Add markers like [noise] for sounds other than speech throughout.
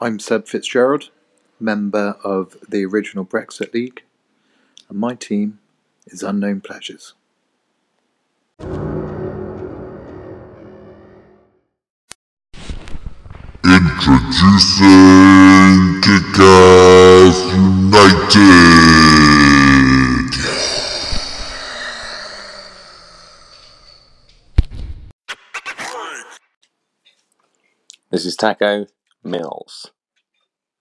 I'm Seb Fitzgerald, member of the original Brexit League, and my team is Unknown Pleasures. Introducing Kickass United. This is Taco Mills,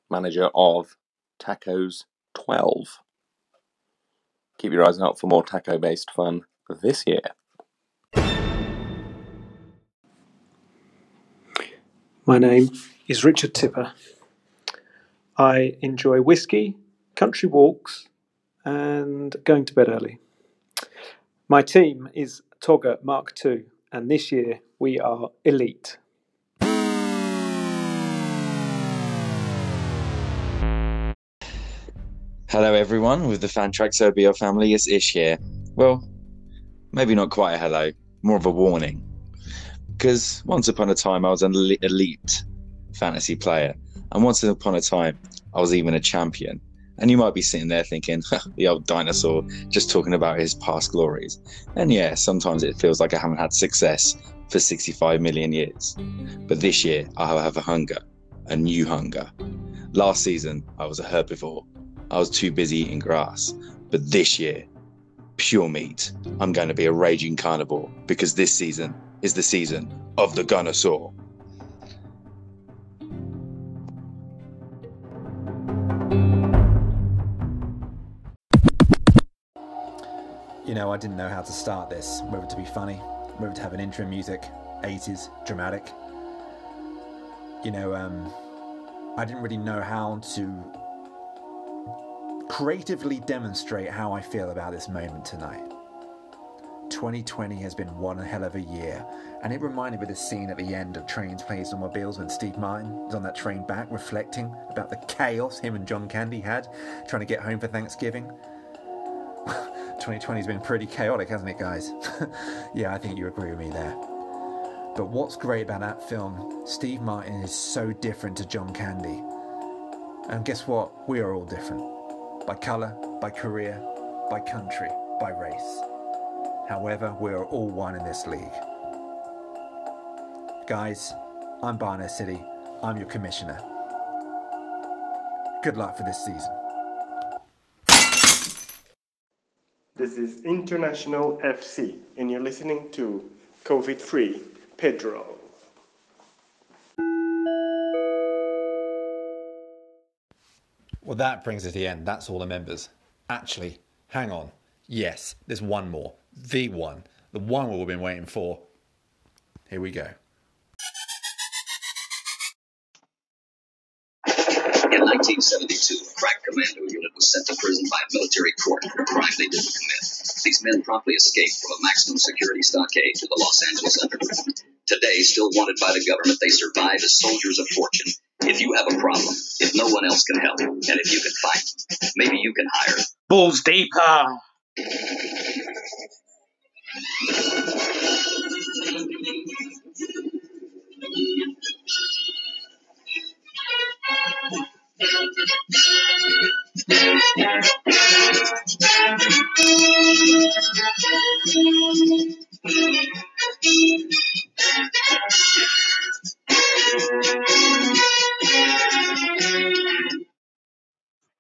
manager of Tacos 12. Keep your eyes out for more taco based fun this year. My name is Richard Tipper. I enjoy whiskey, country walks, and going to bed early. My team is Togger Mark II, and this year we are elite. Hello, everyone, with the Fantrax OBO family. It's Ish here. Well, maybe not quite a hello, more of a warning. Because once upon a time, I was an elite fantasy player, and once upon a time, I was even a champion. And you might be sitting there thinking, [laughs] the old dinosaur just talking about his past glories. And yeah, sometimes it feels like I haven't had success for 65 million years. But this year, I have a hunger, a new hunger. Last season, I was a herbivore. I was too busy eating grass. But this year, pure meat. I'm going to be a raging carnivore because this season is the season of the Gunnosaur. You know, I didn't know how to start this, whether to be funny, whether to have an intro music, 80s, dramatic. You know, um, I didn't really know how to creatively demonstrate how I feel about this moment tonight. 2020 has been one hell of a year, and it reminded me of the scene at the end of Trains, Planes, Automobiles when Steve Martin was on that train back reflecting about the chaos him and John Candy had trying to get home for Thanksgiving. [laughs] 2020 has been pretty chaotic, hasn't it, guys? [laughs] yeah, I think you agree with me there. But what's great about that film, Steve Martin is so different to John Candy. And guess what? We are all different by colour, by career, by country, by race. However, we are all one in this league. Guys, I'm Barnet City. I'm your commissioner. Good luck for this season. This is International FC, and you're listening to COVID Free Pedro. Well, that brings us to the end. That's all the members. Actually, hang on. Yes, there's one more. The one. The one we've been waiting for. Here we go. In 1972, a crack commando unit was sent to prison by a military court for a crime they didn't commit. These men promptly escaped from a maximum security stockade to the Los Angeles underground. Today, still wanted by the government, they survive as soldiers of fortune. If you have a problem, if no one else can help, and if you can fight, maybe you can hire Bulls deeper.